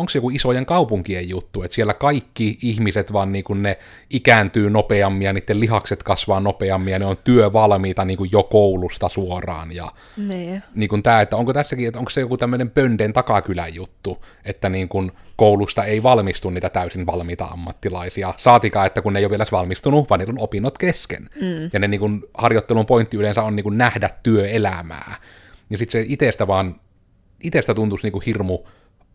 onko se joku isojen kaupunkien juttu, että siellä kaikki ihmiset vaan niin kuin ne ikääntyy nopeammin ja niiden lihakset kasvaa nopeammin ja ne on työvalmiita niin kuin jo koulusta suoraan. Ja Niin. niin kuin tämä, että onko tässäkin, että onko se joku tämmöinen pönden takakylän juttu, että niin kuin koulusta ei valmistu niitä täysin valmiita ammattilaisia. Saatikaan, että kun ne ei ole vielä valmistunut, vaan niillä on opinnot kesken. Mm. Ja ne niin kuin, harjoittelun pointti yleensä on niin kuin nähdä työelämää. Ja sitten se itsestä vaan, itsestä tuntuisi niin kuin hirmu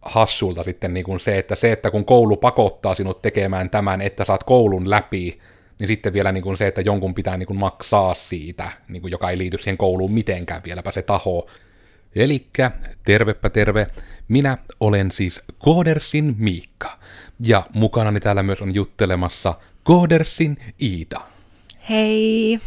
hassulta sitten niin kuin se, että se, että kun koulu pakottaa sinut tekemään tämän, että saat koulun läpi, niin sitten vielä niin kuin se, että jonkun pitää niin kuin maksaa siitä, niin kuin joka ei liity siihen kouluun mitenkään vieläpä se taho. Elikkä, tervepä terve, minä olen siis Koodersin Miikka, ja mukanani täällä myös on juttelemassa Koodersin Iida. Hei!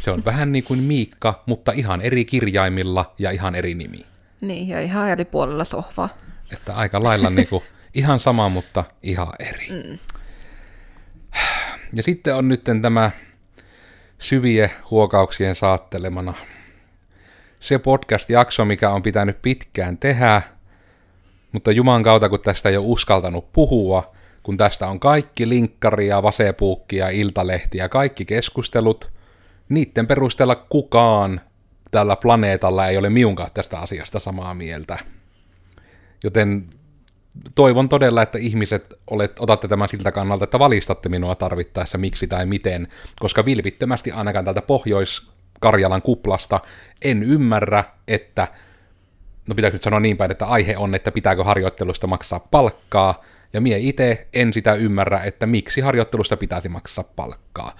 Se on vähän niin kuin Miikka, mutta ihan eri kirjaimilla ja ihan eri nimi. Niin, ja ihan eri puolella sohvaa. Että aika lailla niin kuin ihan sama, mutta ihan eri. Mm. Ja sitten on nyt tämä syvien huokauksien saattelemana se podcast-jakso, mikä on pitänyt pitkään tehdä, mutta Juman kautta, kun tästä ei ole uskaltanut puhua, kun tästä on kaikki linkkaria, vasepuukkia, iltalehtiä, kaikki keskustelut, niiden perusteella kukaan tällä planeetalla ei ole miunkaan tästä asiasta samaa mieltä. Joten toivon todella, että ihmiset olet, otatte tämän siltä kannalta, että valistatte minua tarvittaessa miksi tai miten, koska vilpittömästi ainakaan täältä Pohjois-Karjalan kuplasta en ymmärrä, että, no pitääkö nyt sanoa niin päin, että aihe on, että pitääkö harjoittelusta maksaa palkkaa, ja mie itse en sitä ymmärrä, että miksi harjoittelusta pitäisi maksaa palkkaa.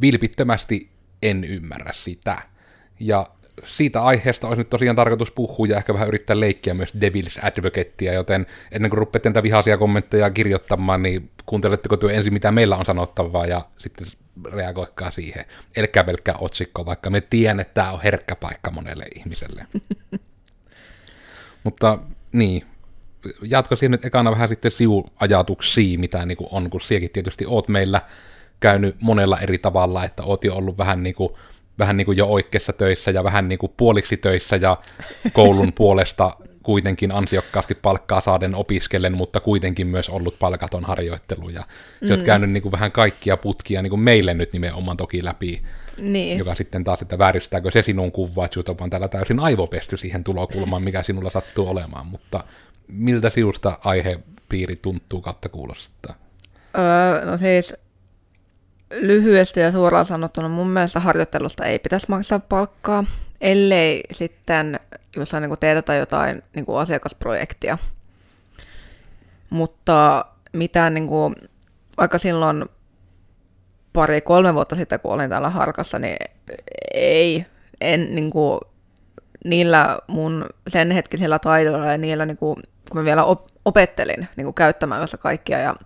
Vilpittömästi en ymmärrä sitä. Ja siitä aiheesta olisi nyt tosiaan tarkoitus puhua ja ehkä vähän yrittää leikkiä myös Devil's Advocatea, joten ennen kuin rupeatte näitä vihaisia kommentteja kirjoittamaan, niin kuunteletteko työ ensin, mitä meillä on sanottavaa, ja sitten reagoikaa siihen. Elkää pelkkää otsikko, vaikka me tiedän, että tämä on herkkä paikka monelle ihmiselle. Mutta niin, jatko siihen nyt ekana vähän sitten sivuajatuksia, mitä niin kuin on, kun siekin tietysti oot meillä käynyt monella eri tavalla, että oot jo ollut vähän niin kuin vähän niin kuin jo oikeassa töissä ja vähän niin kuin puoliksi töissä ja koulun puolesta kuitenkin ansiokkaasti palkkaa saaden opiskellen, mutta kuitenkin myös ollut palkaton harjoittelu. Ja mm. sä oot käynyt niin kuin vähän kaikkia putkia niin kuin meille nyt nimenomaan toki läpi, Niin. joka sitten taas, että vääristääkö se sinun kuvaa, että sut on täällä täysin aivopesty siihen tulokulmaan, mikä sinulla sattuu olemaan, mutta miltä sinusta aihepiiri tuntuu kautta kuulostaa? Öö, no siis lyhyesti ja suoraan sanottuna mun mielestä harjoittelusta ei pitäisi maksaa palkkaa, ellei sitten jos niin teetetä jotain niin kuin asiakasprojektia. Mutta mitään, niin kuin, vaikka silloin pari-kolme vuotta sitten, kun olin täällä Harkassa, niin ei, en niin kuin, niillä mun sen hetkisillä taidoilla ja niillä, niin kuin, kun mä vielä op- opettelin niin kuin, käyttämään jossa kaikkia ja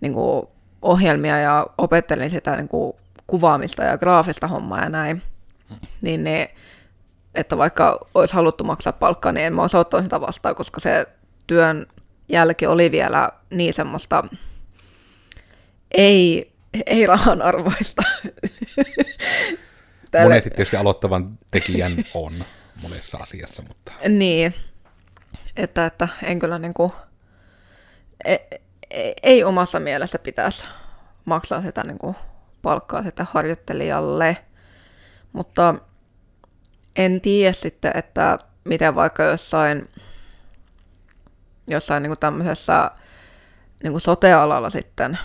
niin kuin, ohjelmia ja opettelin sitä niin kuin, kuvaamista ja graafista hommaa ja näin, niin ne, että vaikka olisi haluttu maksaa palkkaa, niin en mä olisi ottanut sitä vastaan, koska se työn jälki oli vielä niin semmoista ei, ei rahan arvoista. Tälle- Monesti tietysti aloittavan tekijän on monessa asiassa, mutta Niin, että, että en kyllä niin kuin, ei, omassa mielessä pitäisi maksaa sitä niin kuin palkkaa sitä harjoittelijalle, mutta en tiedä sitten, että miten vaikka jossain, jossain niin kuin tämmöisessä niin kuin sote-alalla sitten,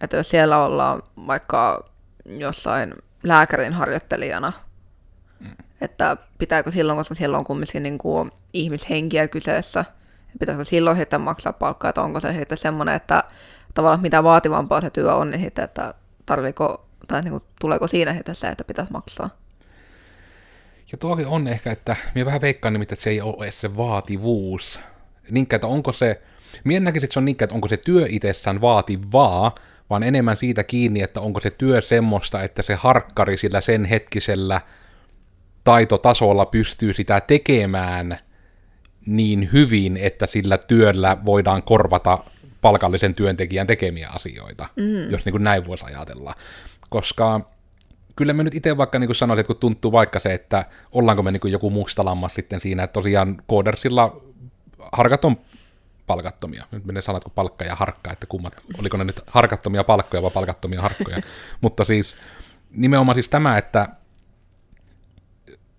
että jos siellä ollaan vaikka jossain lääkärin harjoittelijana, että pitääkö silloin, koska silloin on kumminkin niin kuin ihmishenkiä kyseessä, pitäisikö silloin sitten maksaa palkkaa, että onko se sitten semmoinen, että tavallaan mitä vaativampaa se työ on, niin sitten, että tarviiko, tai niin kuin, tuleeko siinä sitten se, että pitäisi maksaa. Ja tuokin on ehkä, että minä vähän veikkaan nimittäin, että se ei ole se vaativuus. Niinkään, että onko se, minä en näkisi, että se on niinkään, että onko se työ itsessään vaativaa, vaan enemmän siitä kiinni, että onko se työ semmoista, että se harkkari sillä sen hetkisellä taitotasolla pystyy sitä tekemään niin hyvin, että sillä työllä voidaan korvata palkallisen työntekijän tekemiä asioita, mm. jos niin kuin näin voisi ajatella. Koska kyllä mä nyt itse vaikka niin kuin sanoisin, että kun tuntuu vaikka se, että ollaanko me niin kuin joku mustalammas sitten siinä, että tosiaan koodersilla harkat on palkattomia. Nyt menee sanat kuin palkka ja harkka, että kummat, oliko ne nyt harkattomia palkkoja vai palkattomia harkkoja. Mutta siis nimenomaan siis tämä, että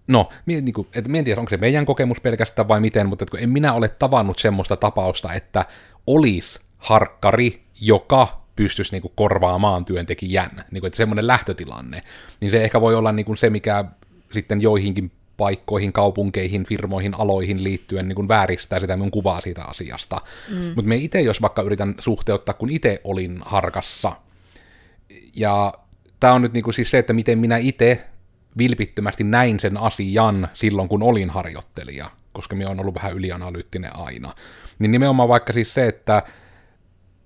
no, niin kuin, et, en tiedä, onko se meidän kokemus pelkästään vai miten, mutta että en minä ole tavannut semmoista tapausta, että olisi harkkari, joka pystyisi niin kuin, korvaamaan työntekijän, niin kuin, että semmoinen lähtötilanne, niin se ehkä voi olla niin kuin, se, mikä sitten joihinkin paikkoihin, kaupunkeihin, firmoihin, aloihin liittyen niin kuin vääristää sitä minun kuvaa siitä asiasta. Mm. Mutta me itse, jos vaikka yritän suhteuttaa, kun itse olin harkassa, ja tämä on nyt niin kuin siis se, että miten minä itse vilpittömästi näin sen asian silloin, kun olin harjoittelija, koska minä olen ollut vähän ylianalyyttinen aina. Niin nimenomaan vaikka siis se, että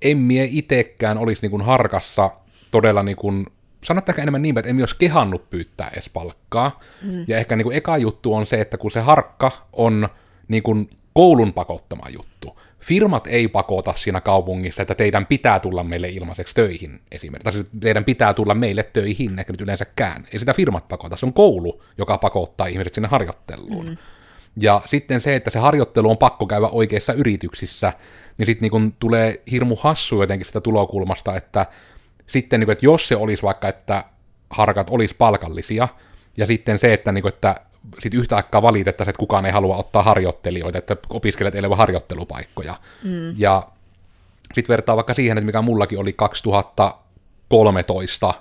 en mie itekään olisi niin kuin harkassa todella niin kuin sanottakaa enemmän niin, että emme olisi kehannut pyytää edes palkkaa. Mm. Ja ehkä niin kuin eka juttu on se, että kun se harkka on niin kuin koulun pakottama juttu. Firmat ei pakota siinä kaupungissa, että teidän pitää tulla meille ilmaiseksi töihin esimerkiksi. Tai siis teidän pitää tulla meille töihin, ehkä nyt yleensäkään. Ei sitä firmat pakota, se on koulu, joka pakottaa ihmiset sinne harjoitteluun. Mm. Ja sitten se, että se harjoittelu on pakko käydä oikeissa yrityksissä, niin sitten niin tulee hirmu hassu jotenkin sitä tulokulmasta, että sitten, niin kuin, että jos se olisi vaikka, että harkat olisi palkallisia, ja sitten se, että, niin kuin, että sit yhtä aikaa valitettaisiin, että kukaan ei halua ottaa harjoittelijoita, että opiskelijat ei ole harjoittelupaikkoja. Mm. Ja sitten vertaa vaikka siihen, että mikä mullakin oli 2013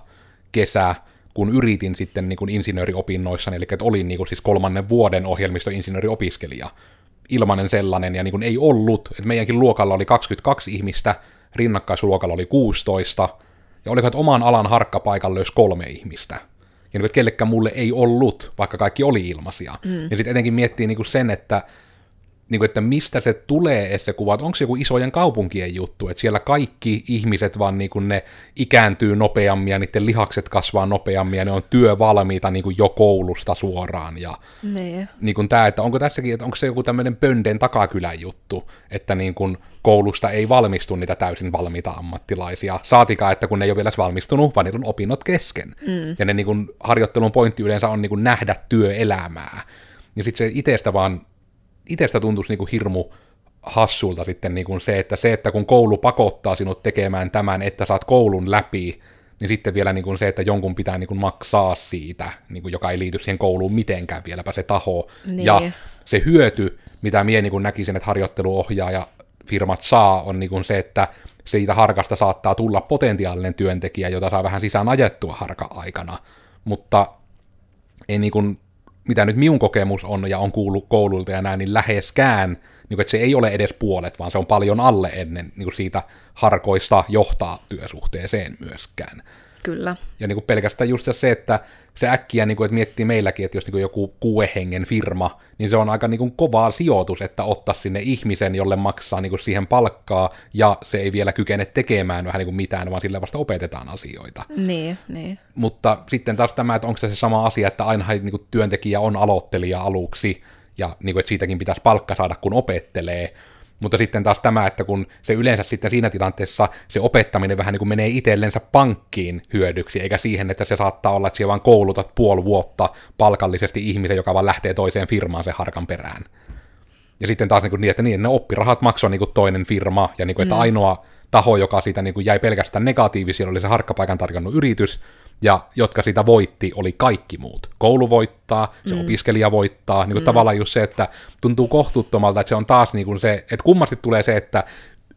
kesä, kun yritin sitten niin kuin insinööriopinnoissa, eli että olin niin kuin siis kolmannen vuoden ohjelmistoinsinööriopiskelija, ilmanen sellainen, ja niin kuin ei ollut, että meidänkin luokalla oli 22 ihmistä, rinnakkaisluokalla oli 16, ja oliko, että oman alan harkkapaikan löysi kolme ihmistä. Ja niin, että kellekään mulle ei ollut, vaikka kaikki oli ilmaisia. Mm. Ja sitten etenkin miettii niin kuin sen, että niin kuin, että mistä se tulee se kuva, että onko se joku isojen kaupunkien juttu, että siellä kaikki ihmiset vaan niin kuin ne ikääntyy nopeammin ja niiden lihakset kasvaa nopeammin ja ne on työvalmiita niin kuin jo koulusta suoraan. Ja niin. Niin kuin tämä, että onko tässäkin, että onko se joku tämmöinen pönden takakylän juttu, että niin kuin koulusta ei valmistu niitä täysin valmiita ammattilaisia. Saatikaan, että kun ne ei ole vielä valmistunut, vaan niillä on opinnot kesken. Mm. Ja ne niin kuin, harjoittelun pointti yleensä on niin kuin nähdä työelämää. Ja sitten se itsestä vaan itsestä tuntuisi niin kuin hirmu hassulta sitten niin kuin se, että se, että kun koulu pakottaa sinut tekemään tämän, että saat koulun läpi, niin sitten vielä niin kuin se, että jonkun pitää niin kuin maksaa siitä, niin kuin joka ei liity siihen kouluun mitenkään vieläpä se taho. Niin. Ja se hyöty, mitä minä niin kuin näkisin, että harjoitteluohjaaja firmat saa, on niin kuin se, että siitä harkasta saattaa tulla potentiaalinen työntekijä, jota saa vähän sisään ajettua harka-aikana, mutta ei niin kuin mitä nyt minun kokemus on ja on kuullut koululta ja näin, niin läheskään, niin että se ei ole edes puolet, vaan se on paljon alle ennen niin kuin siitä harkoista johtaa työsuhteeseen myöskään. Kyllä. Ja niin kuin pelkästään just se, että se äkkiä, niin kuin, että miettii meilläkin, että jos niin kuin joku kuuehengen firma, niin se on aika niin kuin kovaa sijoitus, että ottaa sinne ihmisen, jolle maksaa niin kuin siihen palkkaa, ja se ei vielä kykene tekemään vähän niin kuin mitään, vaan sillä vasta opetetaan asioita. Niin, niin. Mutta sitten taas tämä, että onko se se sama asia, että aina niin kuin työntekijä on aloittelija aluksi, ja niin kuin, että siitäkin pitäisi palkka saada, kun opettelee, mutta sitten taas tämä, että kun se yleensä sitten siinä tilanteessa se opettaminen vähän niin kuin menee itsellensä pankkiin hyödyksi, eikä siihen, että se saattaa olla, että siellä vaan koulutat puoli vuotta palkallisesti ihmisen, joka vaan lähtee toiseen firmaan sen harkan perään. Ja sitten taas niin, kuin niin että niin, ne oppirahat maksoi niin kuin toinen firma, ja niin kuin, että mm. ainoa taho, joka siitä niin kuin jäi pelkästään negatiivisia, oli se harkkapaikan tarjonnut yritys, ja jotka sitä voitti, oli kaikki muut. Koulu voittaa, se mm. opiskelija voittaa, niin kuin mm. tavallaan just se, että tuntuu kohtuuttomalta, että se on taas niin kuin se, että kummasti tulee se, että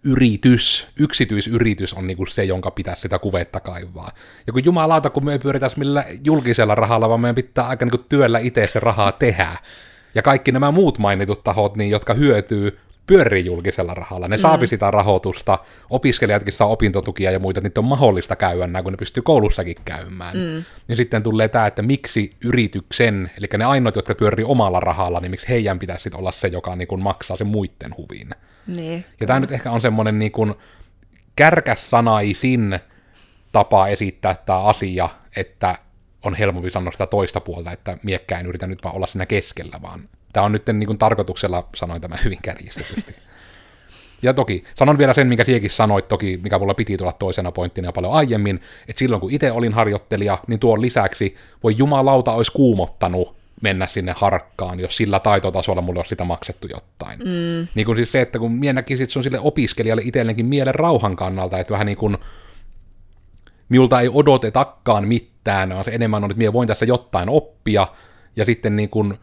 yritys, yksityisyritys on niin kuin se, jonka pitäisi sitä kuvetta kaivaa. Ja kun jumalauta, kun me ei pyöritäisi millä julkisella rahalla, vaan meidän pitää aika niin kuin työllä itse se rahaa tehdä. Ja kaikki nämä muut mainitut tahot, niin, jotka hyötyy pyörii julkisella rahalla. Ne mm. saapi sitä rahoitusta, opiskelijatkin saa opintotukia ja muita, että niitä on mahdollista käydä näin, kun ne pystyy koulussakin käymään. Mm. Ja sitten tulee tämä, että miksi yrityksen, eli ne ainoat, jotka pyörii omalla rahalla, niin miksi heidän pitäisi olla se, joka niin kuin maksaa sen muiden huvin. Niin. Ja tämä nyt ehkä on semmoinen niin kärkässanaisin tapa esittää tämä asia, että on helpompi sanoa sitä toista puolta, että miekkään yritä nyt vaan olla siinä keskellä, vaan Tämä on nyt niin kuin tarkoituksella, sanoin tämä hyvin kärjistetysti. Ja toki, sanon vielä sen, minkä siekin sanoit, toki, mikä mulla piti tulla toisena pointtina ja paljon aiemmin, että silloin kun itse olin harjoittelija, niin tuon lisäksi voi jumalauta olisi kuumottanut mennä sinne harkkaan, jos sillä taitotasolla mulle olisi sitä maksettu jotain. Mm. Niin kuin siis se, että kun minä näkisin, että se on sille opiskelijalle itselleenkin mielen rauhan kannalta, että vähän niin kuin minulta ei odotetakaan mitään, vaan se enemmän on, että minä voin tässä jotain oppia, ja sitten niin kuin,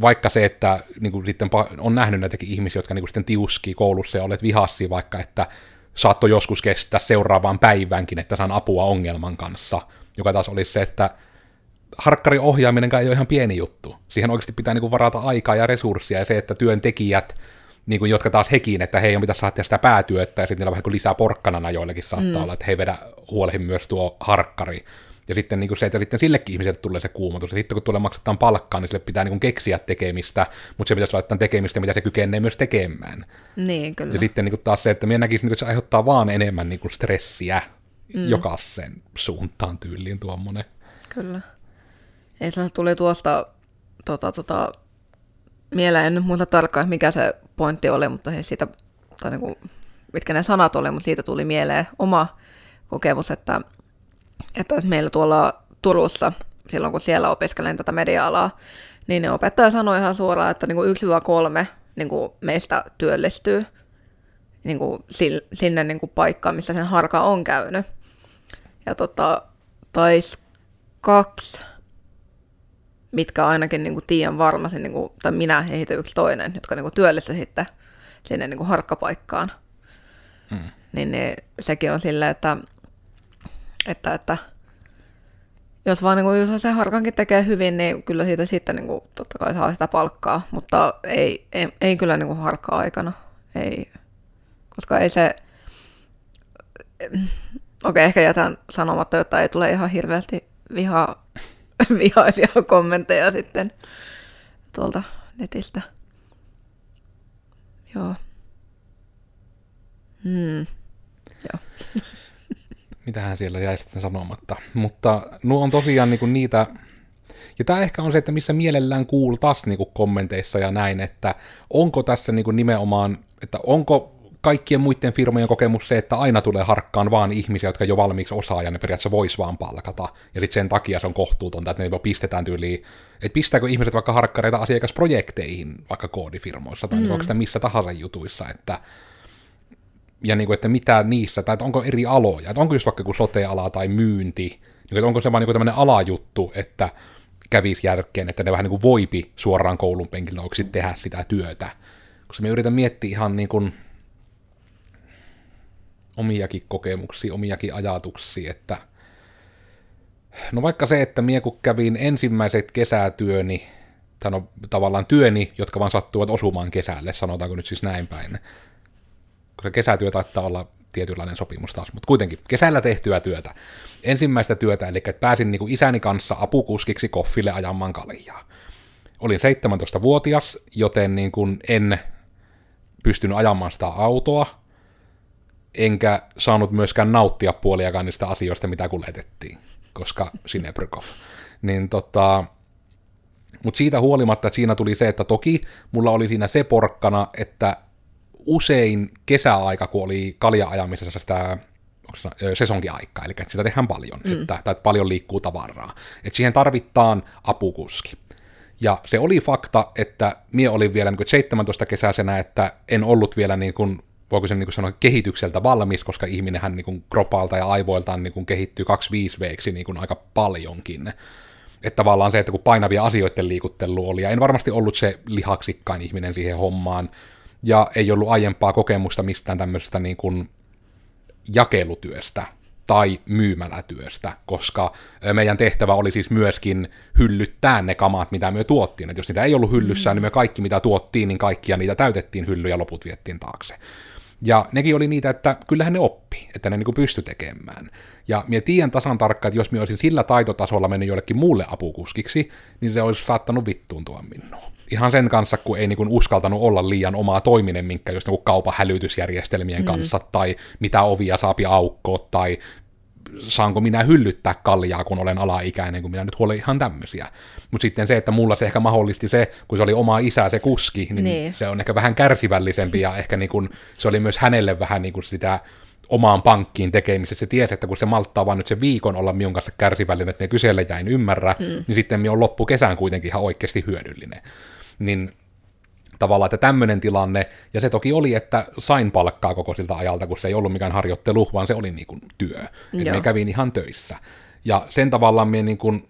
vaikka se, että niin kuin sitten on nähnyt näitäkin ihmisiä, jotka niin kuin sitten tiuskii koulussa ja olet vihassi vaikka, että saattoi joskus kestää seuraavaan päivänkin, että saan apua ongelman kanssa, joka taas olisi se, että harkkarin ohjaaminen ei ole ihan pieni juttu. Siihen oikeasti pitää niin kuin varata aikaa ja resursseja, ja se, että työntekijät, niin kuin, jotka taas hekin, että hei, on pitäisi saada sitä päätyötä, ja sitten niillä vähän kuin lisää porkkanana joillekin saattaa mm. olla, että hei, vedä huolehin myös tuo harkkari. Ja sitten niin kuin se, että sitten sillekin ihmiselle tulee se kuumotus. Ja sitten kun tulee maksetaan palkkaa, niin sille pitää niin kuin keksiä tekemistä, mutta se pitäisi laittaa tekemistä, mitä se kykenee myös tekemään. Niin, kyllä. Ja sitten niin kuin taas se, että minä näkisin, että se aiheuttaa vaan enemmän niin kuin stressiä mm. jokaisen suuntaan tyyliin tuommoinen. Kyllä. Ei se tuli tuosta tota, tota, mieleen, en nyt muista tarkkaan, mikä se pointti oli, mutta he siitä, tai niin kuin, mitkä ne sanat oli, mutta siitä tuli mieleen oma kokemus, että, että meillä tuolla Turussa, silloin kun siellä opiskelen tätä media-alaa, niin ne opettaja sanoi ihan suoraan, että niin kuin 1-3 niin kuin meistä työllistyy niin kuin sinne niin kuin paikkaan, missä sen harka on käynyt. Ja tota, taisi kaksi mitkä ainakin niin kuin tiedän varmasti, niin kuin, tai minä heitä yksi toinen, jotka niin työllistä sitten sinne niin kuin harkkapaikkaan. Mm. Niin, niin sekin on silleen, että, että, että jos vaan niin kuin, jos se harkankin tekee hyvin, niin kyllä siitä sitten niin kuin, totta kai saa sitä palkkaa, mutta ei, ei, ei kyllä niin kuin harkka-aikana. Ei, koska ei se... Okei, okay, ehkä jätän sanomatta, jotta ei tule ihan hirveästi vihaa vihaisia kommentteja sitten tuolta netistä. Joo. Hmm. Joo. Mitähän siellä jäi sitten sanomatta. Mutta nuo on tosiaan niinku niitä, ja tämä ehkä on se, että missä mielellään kuultaisiin niinku kommenteissa ja näin, että onko tässä niinku nimenomaan, että onko kaikkien muiden firmojen kokemus se, että aina tulee harkkaan vaan ihmisiä, jotka jo valmiiksi osaa ja ne periaatteessa vois vaan palkata. Ja sitten sen takia se on kohtuutonta, että ne jo pistetään tyyliin, että pistääkö ihmiset vaikka harkkareita asiakasprojekteihin vaikka koodifirmoissa tai mm. onko sitä missä tahansa jutuissa, että ja niin kuin, että mitä niissä, tai että onko eri aloja, että onko just vaikka kuin sote-ala tai myynti, niin kuin, että onko se vaan niin tämmöinen alajuttu, että kävisi järkeen, että ne vähän niin kuin voipi suoraan koulun penkiltä tehdä sitä työtä. Koska me yritän miettiä ihan niin kuin, omiakin kokemuksia, omiakin ajatuksia, että no vaikka se, että mie kun kävin ensimmäiset kesätyöni, tai no tavallaan työni, jotka vaan sattuvat osumaan kesälle, sanotaanko nyt siis näin päin, koska kesätyö taittaa olla tietynlainen sopimus taas, mutta kuitenkin kesällä tehtyä työtä. Ensimmäistä työtä, eli että pääsin niin kuin isäni kanssa apukuskiksi koffille ajamaan kaljaa. Olin 17-vuotias, joten niin kuin en pystynyt ajamaan sitä autoa, enkä saanut myöskään nauttia puoliakaan niistä asioista, mitä kuljetettiin, koska Sinebrykov. Niin tota, mutta siitä huolimatta, että siinä tuli se, että toki mulla oli siinä se porkkana, että usein kesäaika, kun oli kalja-ajamisessa sitä sesonkiaikaa, eli että sitä tehdään paljon, mm. että, tai että paljon liikkuu tavaraa. Että siihen tarvitaan apukuski. Ja se oli fakta, että mie olin vielä niin 17 kesäisenä, että en ollut vielä niin kuin voiko sen niin sanoa kehitykseltä valmis, koska ihminenhän niin kuin kropalta ja aivoiltaan niin kuin kehittyy 25 veeksi niin kuin aika paljonkin. Että tavallaan se, että kun painavia asioiden liikuttelu oli, ja en varmasti ollut se lihaksikkain ihminen siihen hommaan, ja ei ollut aiempaa kokemusta mistään tämmöisestä niin kuin jakelutyöstä tai myymälätyöstä, koska meidän tehtävä oli siis myöskin hyllyttää ne kamat, mitä me tuottiin. Et jos niitä ei ollut hyllyssä, mm. niin me kaikki, mitä tuottiin, niin kaikkia niitä täytettiin hyllyä ja loput viettiin taakse. Ja nekin oli niitä, että kyllähän ne oppi, että ne niin pysty tekemään. Ja minä tiedän tasan tarkkaan, että jos minä olisin sillä taitotasolla mennyt jollekin muulle apukuskiksi, niin se olisi saattanut vittuuntua minua. Ihan sen kanssa, kun ei niin uskaltanut olla liian omaa toiminen, minkä jos niin kaupan hälytysjärjestelmien mm. kanssa, tai mitä ovia saapi aukkoa, tai saanko minä hyllyttää kaljaa, kun olen alaikäinen, kun minä nyt huolen ihan tämmöisiä. Mutta sitten se, että mulla se ehkä mahdollisti se, kun se oli oma isä se kuski, niin, niin. se on ehkä vähän kärsivällisempi ja ehkä niin kun, se oli myös hänelle vähän niin kuin sitä omaan pankkiin tekemisessä. Se tiesi, että kun se malttaa vaan nyt se viikon olla minun kanssa kärsivällinen, että me kysellä jäin ymmärrä, mm. niin sitten me on loppukesään kuitenkin ihan oikeasti hyödyllinen. Niin tavallaan, että tämmöinen tilanne, ja se toki oli, että sain palkkaa koko siltä ajalta, kun se ei ollut mikään harjoittelu, vaan se oli niin kuin työ. Että me kävin ihan töissä. Ja sen tavallaan me niin kuin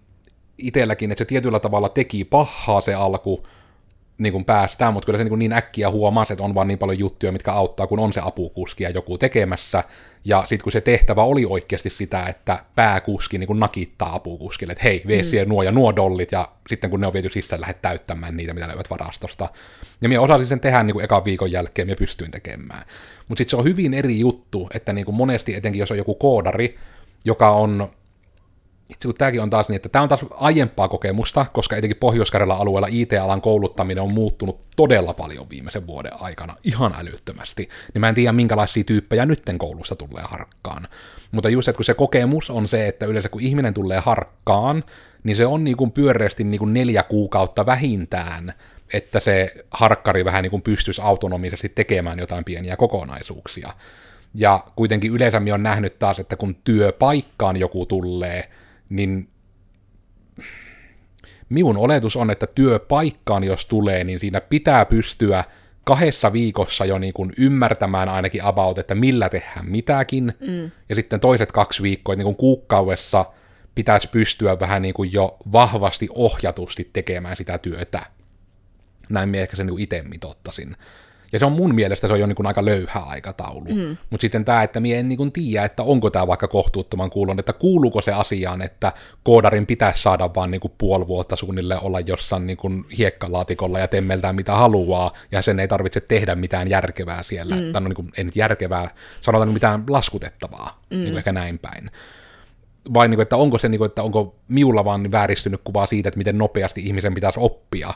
itselläkin, että se tietyllä tavalla teki pahaa se alku, niin kuin päästään, mutta kyllä se niin, kuin niin äkkiä huomaa, että on vaan niin paljon juttuja, mitkä auttaa, kun on se apukuski ja joku tekemässä. Ja sitten kun se tehtävä oli oikeasti sitä, että pääkuski niin kuin nakittaa apukuskille, että hei, vee mm. nuo ja nuo dollit, ja sitten kun ne on viety sisään, lähdet täyttämään niitä, mitä löyvät varastosta. Ja minä osasin sen tehdä niin kuin ekan viikon jälkeen, ja pystyin tekemään. Mutta sitten se on hyvin eri juttu, että niin kuin monesti, etenkin jos on joku koodari, joka on itse kun tämäkin on taas niin, että tämä on taas aiempaa kokemusta, koska etenkin pohjois alueella IT-alan kouluttaminen on muuttunut todella paljon viimeisen vuoden aikana, ihan älyttömästi. Niin mä en tiedä, minkälaisia tyyppejä nytten koulussa tulee harkkaan. Mutta just, että kun se kokemus on se, että yleensä kun ihminen tulee harkkaan, niin se on niin kuin pyöreästi niin kuin neljä kuukautta vähintään, että se harkkari vähän niin kuin pystyisi autonomisesti tekemään jotain pieniä kokonaisuuksia. Ja kuitenkin yleensä on nähnyt taas, että kun työpaikkaan joku tulee, niin minun oletus on, että työpaikkaan jos tulee, niin siinä pitää pystyä kahdessa viikossa jo niin kuin ymmärtämään ainakin about, että millä tehdään mitäkin, mm. ja sitten toiset kaksi viikkoa, niin kuin kuukaudessa pitäisi pystyä vähän niin kuin jo vahvasti ohjatusti tekemään sitä työtä. Näin minä ehkä sen niin itse mitottasin. Ja se on mun mielestä se on jo niin kuin aika löyhä aikataulu. Mm. Mutta sitten tämä, että minä en niin tiedä, että onko tämä vaikka kohtuuttoman kuulon, että kuuluuko se asiaan, että koodarin pitäisi saada vaan niin kuin puoli vuotta suunnilleen olla jossain niin kuin hiekkalaatikolla ja temmeltää mitä haluaa, ja sen ei tarvitse tehdä mitään järkevää siellä. Mm. Tai no niin kuin, ei nyt järkevää, sanotaan mitään laskutettavaa, mm. niin kuin ehkä näin päin vai niin kuin, että onko se, niin kuin, että onko miulla vaan vääristynyt kuvaa siitä, että miten nopeasti ihmisen pitäisi oppia.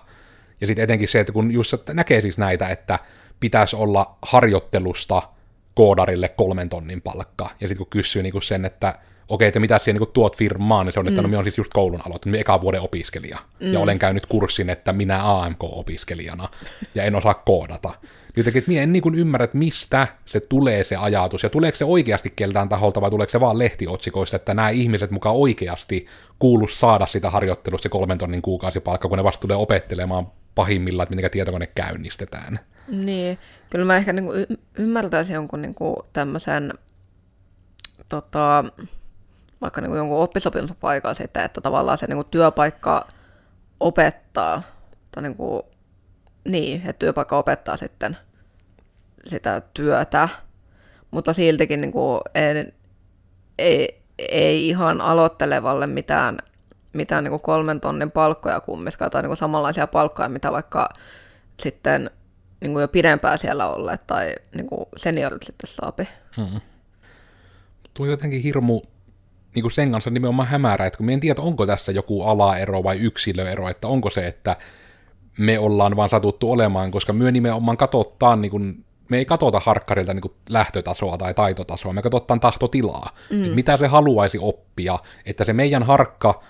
Ja sitten etenkin se, että kun just näkee siis näitä, että pitäisi olla harjoittelusta koodarille kolmen tonnin palkka. Ja sitten kun kysyy niin sen, että okei, että mitä siellä niin tuot firmaan, niin se on, että no, mm. no minä olen siis just koulun aloittanut, eka vuoden opiskelija. Mm. Ja olen käynyt kurssin, että minä AMK-opiskelijana, ja en osaa koodata. Jotenkin, että minä en niin kuin ymmärrä, että mistä se tulee se ajatus, ja tuleeko se oikeasti keltään taholta, vai tuleeko se vaan lehtiotsikoista, että nämä ihmiset mukaan oikeasti kuulu saada sitä harjoittelusta se kolmen tonnin kuukausipalkka, kun ne vasta tulee opettelemaan pahimmillaan, että miten tietokone käynnistetään. Niin, kyllä mä ehkä niinku y- ymmärtäisin jonkun niinku tämmöisen tota, vaikka niinku jonkun oppisopimuspaikan sitten, että tavallaan se niinku työpaikka opettaa, tai niinku, niin, että työpaikka opettaa sitten sitä työtä, mutta siltikin niinku en, ei, ei ihan aloittelevalle mitään, mitään niinku kolmen tonnin palkkoja kummiskaan, tai niinku samanlaisia palkkoja, mitä vaikka sitten niin kuin jo pidempään siellä olleet tai niin kuin seniorit sitten saapi. Hmm. Tuo jotenkin hirmu niin kuin sen kanssa nimenomaan hämärä, että kun me en tiedä, onko tässä joku alaero vai yksilöero, että onko se, että me ollaan vaan satuttu olemaan, koska me nimenomaan katsotaan, niin kuin, me ei katsota harkkarilta niin kuin lähtötasoa tai taitotasoa, me katsotaan tahtotilaa, mm. että mitä se haluaisi oppia, että se meidän harkka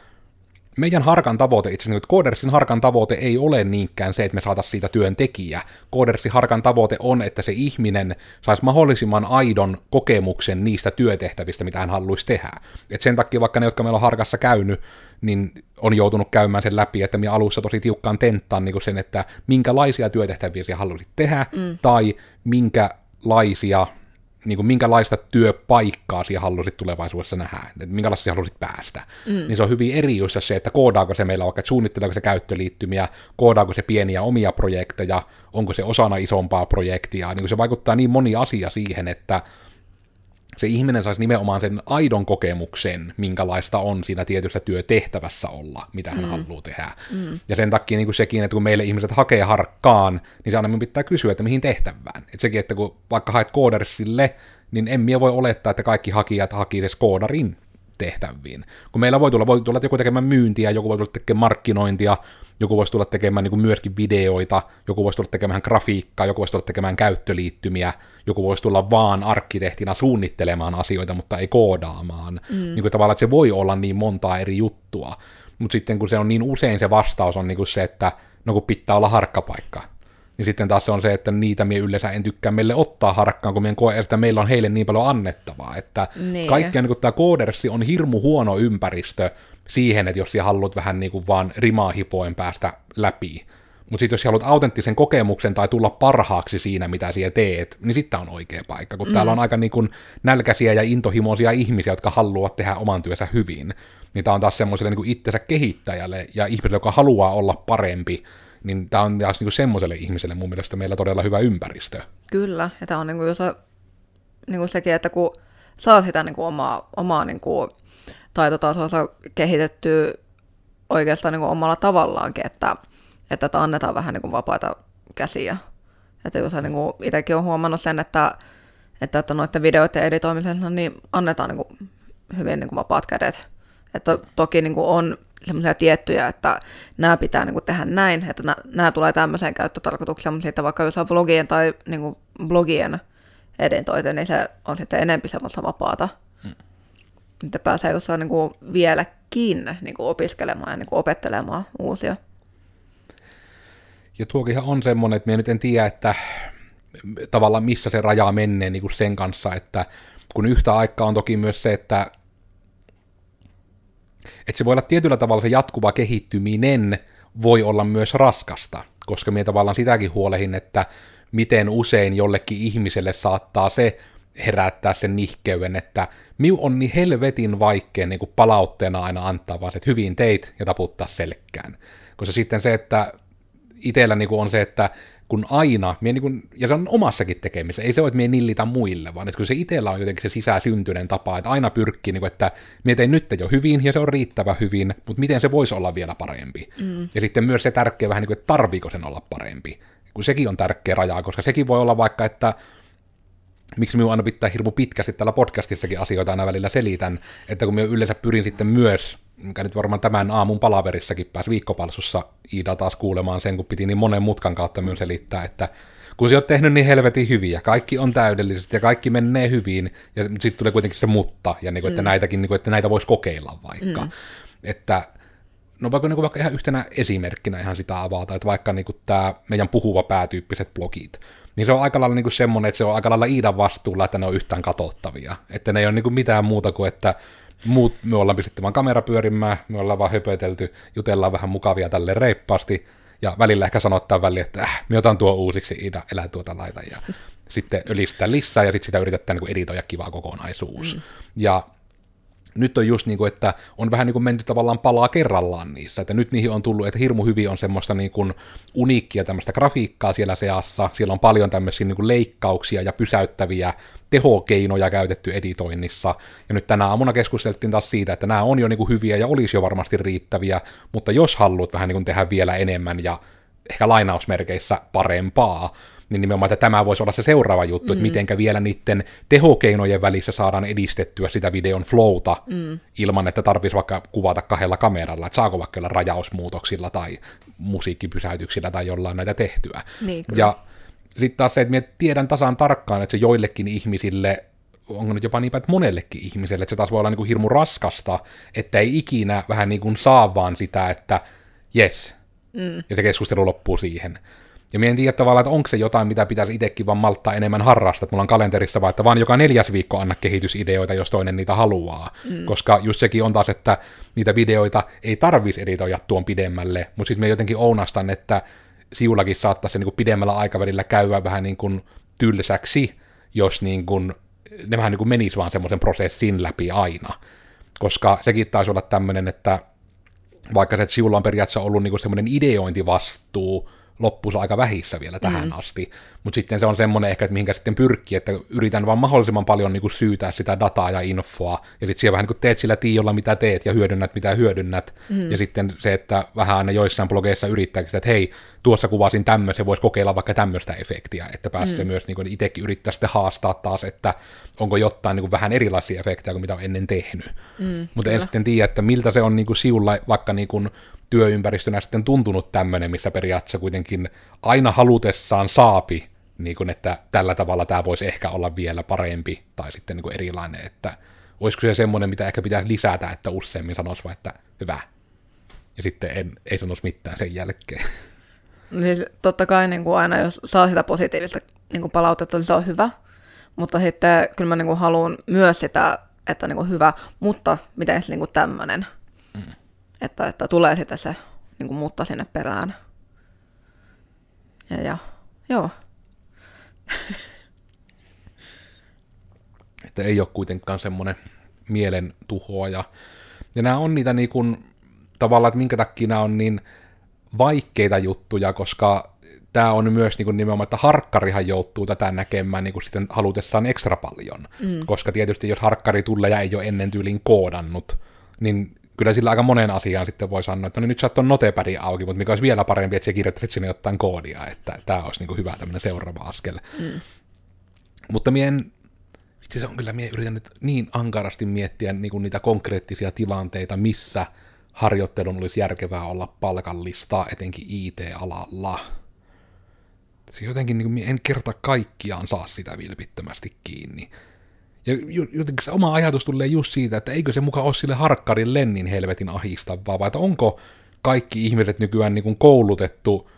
meidän harkan tavoite, itse asiassa Codersin harkan tavoite ei ole niinkään se, että me saataisiin siitä työntekijä. Codersin harkan tavoite on, että se ihminen saisi mahdollisimman aidon kokemuksen niistä työtehtävistä, mitä hän haluaisi tehdä. Et sen takia vaikka ne, jotka meillä on harkassa käynyt, niin on joutunut käymään sen läpi, että minä alussa tosi tiukkaan tenttaan niin sen, että minkälaisia työtehtäviä sinä haluaisit tehdä, mm. tai minkälaisia niin kuin minkälaista työpaikkaa siellä haluaisit tulevaisuudessa nähdä, että minkälaista siellä haluaisit päästä. Mm. Niin se on hyvin eri just se, että koodaako se meillä vaikka, että suunnitteleeko se käyttöliittymiä, koodaako se pieniä omia projekteja, onko se osana isompaa projektia, niin kuin se vaikuttaa niin moni asia siihen, että se ihminen saisi nimenomaan sen aidon kokemuksen, minkälaista on siinä tietyssä työtehtävässä olla, mitä hän mm. haluaa tehdä. Mm. Ja sen takia niin kuin sekin, että kun meille ihmiset hakee harkkaan, niin se aina pitää kysyä, että mihin tehtävään. Että sekin, että kun vaikka haet koodersille, niin en minä voi olettaa, että kaikki hakijat hakisivat koodarin tehtäviin. Kun meillä voi tulla, voi tulla joku tekemään myyntiä, joku voi tulla tekemään markkinointia, joku voisi tulla tekemään niin kuin myöskin videoita, joku voisi tulla tekemään grafiikkaa, joku voisi tulla tekemään käyttöliittymiä, joku voisi tulla vaan arkkitehtina suunnittelemaan asioita, mutta ei koodaamaan. Mm. Niin kuin tavallaan, että se voi olla niin montaa eri juttua. Mutta sitten kun se on niin usein se vastaus on niin kuin se, että no kun pitää olla harkkapaikka, niin sitten taas se on se, että niitä me yleensä en tykkää meille ottaa harkkaan, kun meidän koe, että meillä on heille niin paljon annettavaa, että Niin. kaikki niin tämä koodersi on hirmu huono ympäristö siihen, että jos sä haluat vähän niin kuin vaan rimaa hipoen päästä läpi. Mutta sitten jos sä haluat autenttisen kokemuksen tai tulla parhaaksi siinä, mitä siellä teet, niin sitten on oikea paikka, kun mm. täällä on aika niin kuin nälkäisiä ja intohimoisia ihmisiä, jotka haluavat tehdä oman työnsä hyvin. Niin tämä on taas semmoiselle niin itsensä kehittäjälle ja ihmiselle, joka haluaa olla parempi, niin tämä on taas niin kuin semmoiselle ihmiselle mun mielestä meillä todella hyvä ympäristö. Kyllä, ja tämä on niinku just niinku sekin, että kun saa sitä niinku omaa, omaa niinku taitotasonsa kehitettyä oikeastaan niinku omalla tavallaankin, että, että annetaan vähän niinku vapaita käsiä. Että jos niinku itsekin on huomannut sen, että, että, että noiden videoiden editoimisessa niin annetaan niinku hyvin niinku vapaat kädet. Että toki niinku on semmoisia tiettyjä, että nämä pitää niinku tehdä näin, että nämä, nämä tulee tämmöiseen käyttötarkoitukseen, mutta sitten vaikka jos on vlogien tai niinku blogien editointi, niin se on sitten enempi semmoista vapaata. Hmm. Että pääsee jossain niinku vieläkin niinku opiskelemaan ja niinku opettelemaan uusia. Ja tuokinhan on semmoinen, että minä nyt en tiedä, että tavallaan missä se raja menee niin kuin sen kanssa, että kun yhtä aikaa on toki myös se, että että se voi olla tietyllä tavalla se jatkuva kehittyminen voi olla myös raskasta, koska minä tavallaan sitäkin huolehin, että miten usein jollekin ihmiselle saattaa se herättää sen nihkeyden, että miu on niin helvetin vaikea niin kuin palautteena aina antaa, vaan että hyvin teit ja taputtaa selkään. Koska sitten se, että itsellä niin on se, että kun aina, mie niin kuin, ja se on omassakin tekemisessä, ei se ole, että mie nillitä muille, vaan että kun se itsellä on jotenkin se sisäsyntyinen tapa, että aina pyrkii, niin kuin, että mie tein nyt jo hyvin, ja se on riittävä hyvin, mutta miten se voisi olla vielä parempi. Mm. Ja sitten myös se tärkeä vähän niin kuin, että tarviiko sen olla parempi, kun sekin on tärkeä raja, koska sekin voi olla vaikka, että miksi minun aina pitää hirmu pitkästi tällä podcastissakin asioita aina välillä selitän, että kun minä yleensä pyrin sitten myös mikä nyt varmaan tämän aamun palaverissakin pääsi viikkopalsussa Iida taas kuulemaan sen, kun piti niin monen mutkan kautta myös selittää, että kun se on tehnyt niin helvetin hyviä, kaikki on täydellisesti ja kaikki menee hyvin, ja sitten tulee kuitenkin se mutta, ja niin kuin, että, mm. näitäkin, niin kuin, että näitä voisi kokeilla vaikka. Mm. Että no vaikka, niin kuin vaikka ihan yhtenä esimerkkinä ihan sitä avata, että vaikka niin kuin tämä meidän puhuva päätyyppiset blogit, niin se on aika lailla niin kuin semmoinen, että se on aika lailla Iidan vastuulla, että ne on yhtään katsottavia. Että ne ei ole niin kuin mitään muuta kuin, että muut, me ollaan pistetty vaan kamera pyörimään, me ollaan vaan höpötelty, jutellaan vähän mukavia tälle reippaasti, ja välillä ehkä sanottaa väliin, että äh, me otan tuo uusiksi, Ida, elää tuota laita, ja sitten ylistää lisää, ja sitten sitä yritetään niin editoida kivaa kokonaisuus. Mm. Ja nyt on just niin kuin, että on vähän niin kuin menty tavallaan palaa kerrallaan niissä, että nyt niihin on tullut, että hirmu hyvin on semmoista niin kuin uniikkia tämmöistä grafiikkaa siellä seassa, siellä on paljon tämmöisiä niin kuin leikkauksia ja pysäyttäviä tehokeinoja käytetty editoinnissa, ja nyt tänä aamuna keskusteltiin taas siitä, että nämä on jo niin kuin hyviä ja olisi jo varmasti riittäviä, mutta jos haluat vähän niin kuin tehdä vielä enemmän ja ehkä lainausmerkeissä parempaa, niin nimenomaan, että tämä voisi olla se seuraava juttu, mm. että mitenkä vielä niiden tehokeinojen välissä saadaan edistettyä sitä videon flowta mm. ilman, että tarvitsisi vaikka kuvata kahdella kameralla, että saako vaikka rajausmuutoksilla tai musiikkipysäytyksillä tai jollain näitä tehtyä. Niin, ja sitten taas se, että minä tiedän tasan tarkkaan, että se joillekin ihmisille onko nyt jopa niin että monellekin ihmiselle, että se taas voi olla niin kuin hirmu raskasta, että ei ikinä vähän niin kuin saa vaan sitä, että yes, mm. ja se keskustelu loppuu siihen. Ja minä en tiedä tavallaan, että onko se jotain, mitä pitäisi itsekin vaan malttaa enemmän harrastaa, että mulla on kalenterissa vaan, että vaan joka neljäs viikko anna kehitysideoita, jos toinen niitä haluaa. Mm. Koska just sekin on taas, että niitä videoita ei tarvitsisi editoida tuon pidemmälle, mutta sitten me jotenkin ounastan, että siulakin saattaisi niin kuin pidemmällä aikavälillä käydä vähän niin kuin tylsäksi, jos niin kuin, ne vähän niin kuin menisi vaan semmoisen prosessin läpi aina. Koska sekin taisi olla tämmöinen, että vaikka se, siulla on periaatteessa ollut niin kuin semmoinen ideointivastuu, loppuus aika vähissä vielä tähän mm. asti. Mutta sitten se on semmoinen ehkä, että mihinkä sitten pyrkii, että yritän vaan mahdollisimman paljon niin kuin syytää sitä dataa ja infoa, ja sitten siellä vähän niin kuin teet sillä tiiolla, mitä teet, ja hyödynnät, mitä hyödynnät, mm. ja sitten se, että vähän aina joissain blogeissa yrittää, että hei, tuossa kuvasin tämmöisen, voisi kokeilla vaikka tämmöistä efektiä, että pääsee mm. myös niin kuin itsekin yrittää sitten haastaa taas, että onko jotain niin kuin vähän erilaisia efektejä kuin mitä on ennen tehnyt. Mm, Mutta en sitten tiedä, että miltä se on niin kuin siulla vaikka niin kuin työympäristönä sitten tuntunut tämmöinen, missä periaatteessa kuitenkin aina halutessaan saapi, niin kuin, että tällä tavalla tämä voisi ehkä olla vielä parempi tai sitten niin kuin erilainen, että olisiko se semmoinen, mitä ehkä pitää lisätä, että useammin sanoisi vaan, että hyvä, ja sitten en, ei sanoisi mitään sen jälkeen. No siis totta kai niin kuin aina, jos saa sitä positiivista niin kuin palautetta, niin se on hyvä. Mutta sitten kyllä mä niin kuin haluan myös sitä, että niin kuin hyvä, mutta miten niin kuin tämmöinen. Että, että tulee sitten se niin kuin mutta sinne perään. Ja, ja joo. että ei ole kuitenkaan semmoinen mielen tuhoaja. Ja nämä on niitä niin kuin, tavallaan, että minkä takia nämä on niin vaikeita juttuja, koska tämä on myös niin kuin nimenomaan, että harkkarihan joutuu tätä näkemään niin kuin sitten halutessaan ekstra paljon. Mm. Koska tietysti jos harkkari tulee ja ei ole ennen tyylin koodannut, niin kyllä sillä aika monen asiaan sitten voi sanoa, että no niin nyt sä oot notepädi auki, mutta mikä olisi vielä parempi, että sä kirjoittaisit sinne jotain koodia, että tämä olisi niin kuin hyvä tämmöinen seuraava askel. Mm. Mutta mien, se on kyllä, mie yritän nyt niin ankarasti miettiä niin kuin niitä konkreettisia tilanteita, missä harjoittelun olisi järkevää olla palkallista, etenkin IT-alalla. Se jotenkin niin kuin, en kerta kaikkiaan saa sitä vilpittömästi kiinni. Ja jotenkin se oma ajatus tulee just siitä, että eikö se mukaan ole sille harkkarin lennin helvetin ahistavaa, vai että onko kaikki ihmiset nykyään niin kuin koulutettu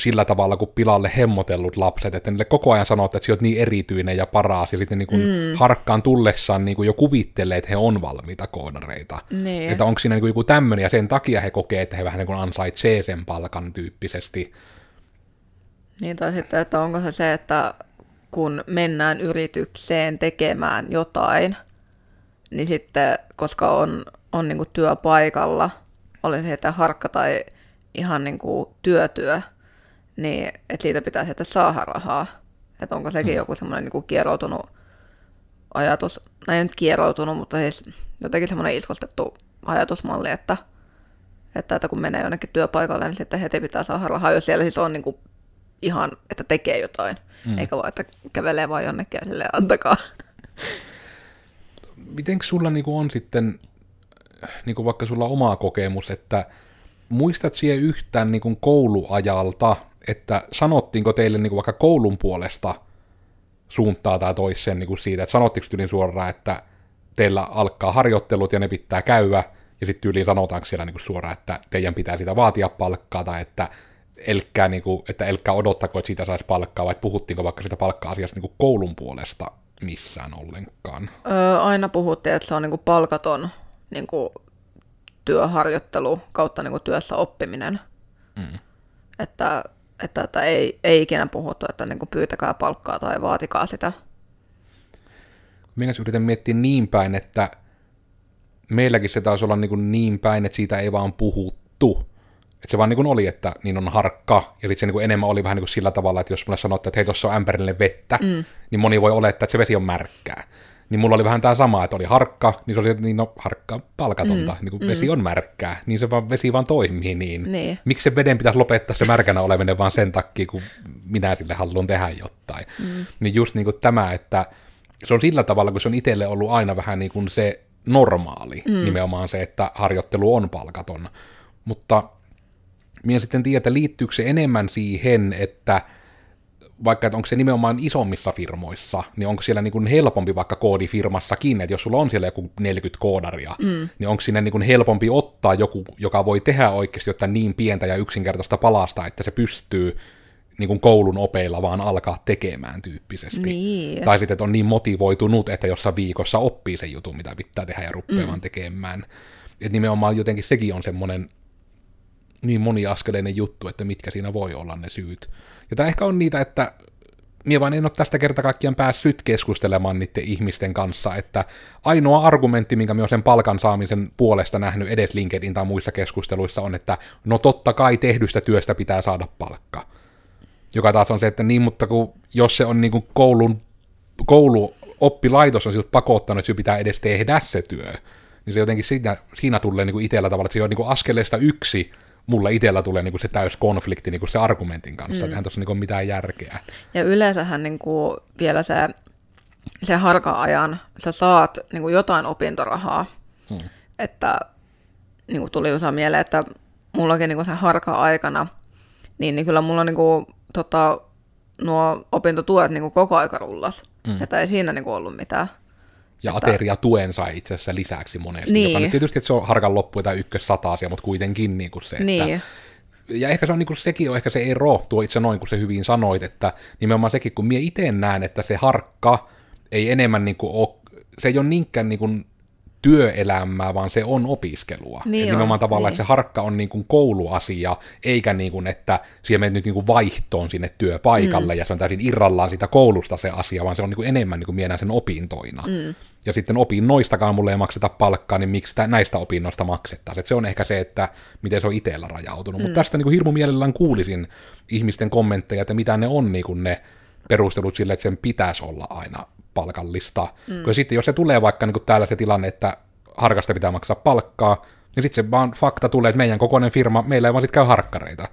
sillä tavalla kuin pilalle hemmotellut lapset, että niille koko ajan sanoo, että sä oot niin erityinen ja paras, ja sitten niin kuin mm. harkkaan tullessaan niin kuin jo kuvittelee, että he on valmiita koodareita. Niin. Että onko siinä niin kuin joku tämmöinen, ja sen takia he kokee, että he vähän niin kuin ansaitsee sen palkan tyyppisesti. Niin, tai sitten, että onko se se, että kun mennään yritykseen tekemään jotain, niin sitten, koska on, on niin kuin työpaikalla, oli se että harkka tai ihan niin kuin työtyö, niin että siitä pitää sitten saada rahaa. Että onko sekin hmm. joku semmoinen niin kieroutunut ajatus, no ei nyt kieroutunut, mutta siis jotenkin semmoinen iskostettu ajatusmalli, että, että, että kun menee jonnekin työpaikalle, niin sitten heti pitää saada rahaa, jos siellä siis on niin kuin ihan, että tekee jotain, mm. eikä vaan, että kävelee vaan jonnekin ja silleen, antakaa. Miten sulla niinku on sitten, niinku vaikka sulla on oma kokemus, että muistat siihen yhtään niinku kouluajalta, että sanottiinko teille niinku vaikka koulun puolesta suuntaa tai toiseen niinku siitä, että sanottiko tyyliin suoraan, että teillä alkaa harjoittelut ja ne pitää käydä, ja sitten tyyliin sanotaanko siellä niinku suoraan, että teidän pitää sitä vaatia palkkaa, tai että elkkää, niin kuin, että elkkää odottako, että siitä saisi palkkaa, vai puhuttiinko vaikka sitä palkka-asiasta niin kuin koulun puolesta missään ollenkaan? Öö, aina puhuttiin, että se on niin kuin palkaton niin kuin työharjoittelu kautta niin kuin työssä oppiminen. Mm. Että, että, että ei, ei ikinä puhuttu, että niin kuin pyytäkää palkkaa tai vaatikaa sitä. Minä yritän miettiä niin päin, että meilläkin se taisi olla niin, niin päin, että siitä ei vaan puhuttu että se vaan niin kuin oli, että niin on harkka, ja sitten se niin kuin enemmän oli vähän niin kuin sillä tavalla, että jos mulle sanotte, että hei, tuossa on ämpärille vettä, mm. niin moni voi olettaa, että se vesi on märkkää. Niin mulla oli vähän tämä sama, että oli harkka, niin se oli, että niin no harkka palkatonta, mm. niin kuin mm. vesi on märkkää, niin se vaan, vesi vaan toimii niin. niin. Miksi se veden pitäisi lopettaa se märkänä oleminen vaan sen takia, kun minä sille haluan tehdä jotain. Mm. Niin just niin kuin tämä, että se on sillä tavalla, kun se on itselle ollut aina vähän niin kuin se normaali, mm. nimenomaan se, että harjoittelu on palkaton. Mutta minä sitten tiedä, että liittyykö se enemmän siihen, että vaikka että onko se nimenomaan isommissa firmoissa, niin onko siellä niin kuin helpompi vaikka koodifirmassakin, että jos sulla on siellä joku 40 koodaria, mm. niin onko sinne niin kuin helpompi ottaa joku, joka voi tehdä oikeasti jotain niin pientä ja yksinkertaista palasta, että se pystyy niin kuin koulun opeilla vaan alkaa tekemään tyyppisesti. Niin. Tai sitten, että on niin motivoitunut, että jossa viikossa oppii sen jutun, mitä pitää tehdä ja rupeamaan mm. tekemään. Että nimenomaan jotenkin sekin on semmoinen niin moniaskeleinen juttu, että mitkä siinä voi olla ne syyt. Ja tämä ehkä on niitä, että minä vain en ole tästä kerta kaikkiaan päässyt keskustelemaan niiden ihmisten kanssa, että ainoa argumentti, minkä minä olen sen palkan saamisen puolesta nähnyt edes LinkedIn tai muissa keskusteluissa on, että no totta kai tehdystä työstä pitää saada palkka. Joka taas on se, että niin, mutta kun, jos se on niin kuin koulun, koulu, oppilaitos on siltä pakottanut, että se pitää edes tehdä se työ, niin se jotenkin siinä, siinä tulee niin kuin itsellä tavalla, että se on niin kuin askeleesta yksi mulla itsellä tulee niinku se täys konflikti niinku se argumentin kanssa, mm. että eihän tuossa niinku mitään järkeä. Ja yleensähän niinku vielä se, se harka-ajan, sä saat niinku jotain opintorahaa, mm. että niinku tuli osa mieleen, että mullakin niinku se harka-aikana, niin, niin kyllä mulla niinku, tota, nuo opintotuet niinku koko aika rullas, mm. että ei siinä niinku ollut mitään. Ja ateria tuen sai itse asiassa lisäksi monesti. Niin. Joka nyt tietysti, että se on harkan loppu tai ykkössatasia, mutta kuitenkin niin kuin se, että... Niin. ja ehkä se on niin kuin, sekin on ehkä se ero, tuo itse noin, kun se hyvin sanoit, että nimenomaan sekin, kun minä itse näen, että se harkka ei enemmän niin kuin ole, se ei ole niinkään niin kuin työelämää, vaan se on opiskelua. Niin Et nimenomaan on, tavallaan, niin. että se harkka on niin kuin kouluasia, eikä niin kuin, että siellä menet nyt niin kuin vaihtoon sinne työpaikalle, mm. ja se on täysin irrallaan siitä koulusta se asia, vaan se on niin kuin enemmän niin kuin minä sen opintoina. Mm. Ja sitten opinnoistakaan mulle ei makseta palkkaa, niin miksi tä- näistä opinnoista maksettaisiin. Et se on ehkä se, että miten se on itsellä rajautunut. Mm. Mutta tästä niin kuin hirmu mielellään kuulisin ihmisten kommentteja, että mitä ne on niin kuin ne perustelut sille, että sen pitäisi olla aina palkallista. Mm. Kun sitten jos se tulee vaikka niin kuin täällä se tilanne, että harkasta pitää maksaa palkkaa, niin sitten se vaan fakta tulee, että meidän kokoinen firma, meillä ei vaan sitten käy harkkareita.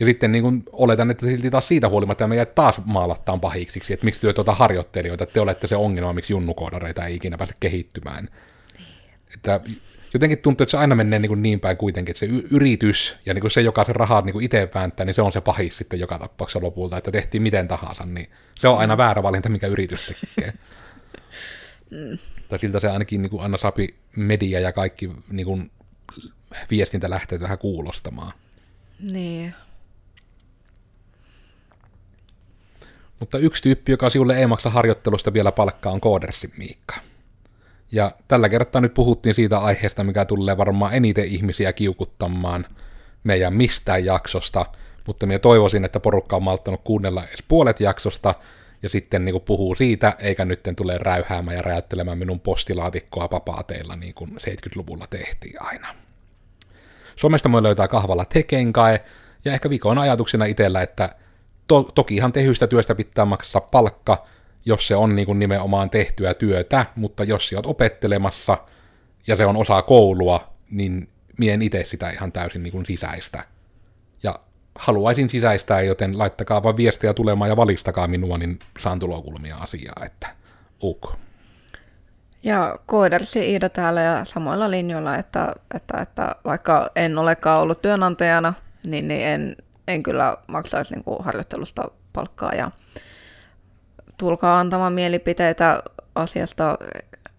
Ja sitten niin kuin oletan, että silti taas siitä huolimatta meidät taas maalattaan pahiksiksi, että miksi työ tuota harjoittelijoita, että te olette se ongelma, miksi junnukoodareita ei ikinä pääse kehittymään. Että jotenkin tuntuu, että se aina menee niin, kuin niin päin kuitenkin, että se y- yritys ja niin kuin se, joka sen rahaa niin itse vääntää, niin se on se pahis sitten joka tapauksessa lopulta, että tehtiin miten tahansa, niin se on aina väärä valinta, mikä yritys tekee. Tai siltä se ainakin niin kuin aina sapi media ja kaikki niin kuin viestintälähteet vähän kuulostamaan. Niin. Mutta yksi tyyppi, joka sinulle ei maksa harjoittelusta vielä palkkaa, on Koodersin Miikka. Ja tällä kertaa nyt puhuttiin siitä aiheesta, mikä tulee varmaan eniten ihmisiä kiukuttamaan meidän mistään jaksosta, mutta minä toivoisin, että porukka on malttanut kuunnella edes puolet jaksosta, ja sitten niin kuin puhuu siitä, eikä nyt tule räyhäämään ja räjäyttelemään minun postilaatikkoa papaateilla, niin kuin 70-luvulla tehtiin aina. Somesta voi löytää kahvalla Tekenkae, ja ehkä viikon ajatuksena itsellä, että to- tokihan tehystä työstä pitää maksaa palkka, jos se on niin kuin nimenomaan tehtyä työtä, mutta jos sä oot opettelemassa ja se on osa koulua, niin mien itse sitä ihan täysin niin kuin sisäistä. Ja haluaisin sisäistää, joten laittakaa vaan viestejä tulemaan ja valistakaa minua, niin saan tulokulmia asiaa, että uk. Ja koodersi Iida täällä ja samoilla linjoilla, että, että, että vaikka en olekaan ollut työnantajana, niin, niin en, en kyllä maksaisi niin kuin harjoittelusta palkkaa. Ja tulkaa antamaan mielipiteitä asiasta.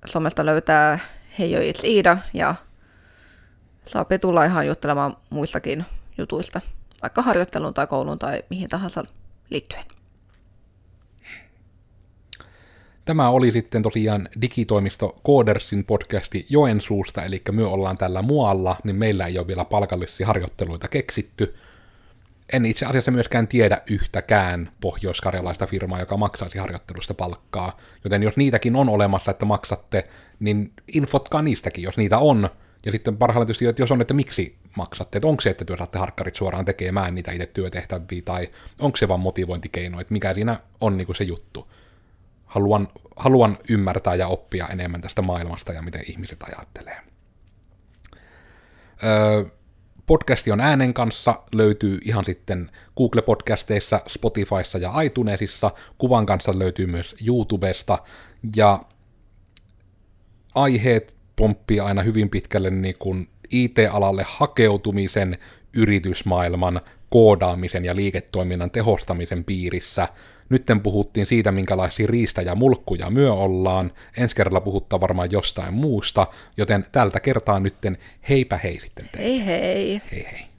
Somesta löytää Heijo It's Iida ja saapi tulla ihan juttelemaan muistakin jutuista, vaikka harjoitteluun tai kouluun tai mihin tahansa liittyen. Tämä oli sitten tosiaan digitoimisto Koodersin podcasti Joensuusta, eli me ollaan tällä muualla, niin meillä ei ole vielä palkallisia harjoitteluita keksitty. En itse asiassa myöskään tiedä yhtäkään pohjoiskarjalaista firmaa, joka maksaisi harjoittelusta palkkaa, joten jos niitäkin on olemassa, että maksatte, niin infotkaa niistäkin, jos niitä on. Ja sitten parhaillaan tietysti, että jos on, että miksi maksatte, että onko se, että työ saatte harkkarit suoraan tekemään niitä itse työtehtäviä, tai onko se vaan motivointikeino, että mikä siinä on niin kuin se juttu haluan, haluan ymmärtää ja oppia enemmän tästä maailmasta ja miten ihmiset ajattelee. Öö, podcasti on äänen kanssa, löytyy ihan sitten Google-podcasteissa, Spotifyssa ja iTunesissa, kuvan kanssa löytyy myös YouTubesta, ja aiheet pomppii aina hyvin pitkälle niin kuin IT-alalle hakeutumisen, yritysmaailman, koodaamisen ja liiketoiminnan tehostamisen piirissä. Nytten puhuttiin siitä, minkälaisia riistä- ja mulkkuja myö ollaan. Ensi kerralla puhuttaa varmaan jostain muusta, joten tältä kertaa nytten heipä hei sitten teille. Hei hei! Hei hei.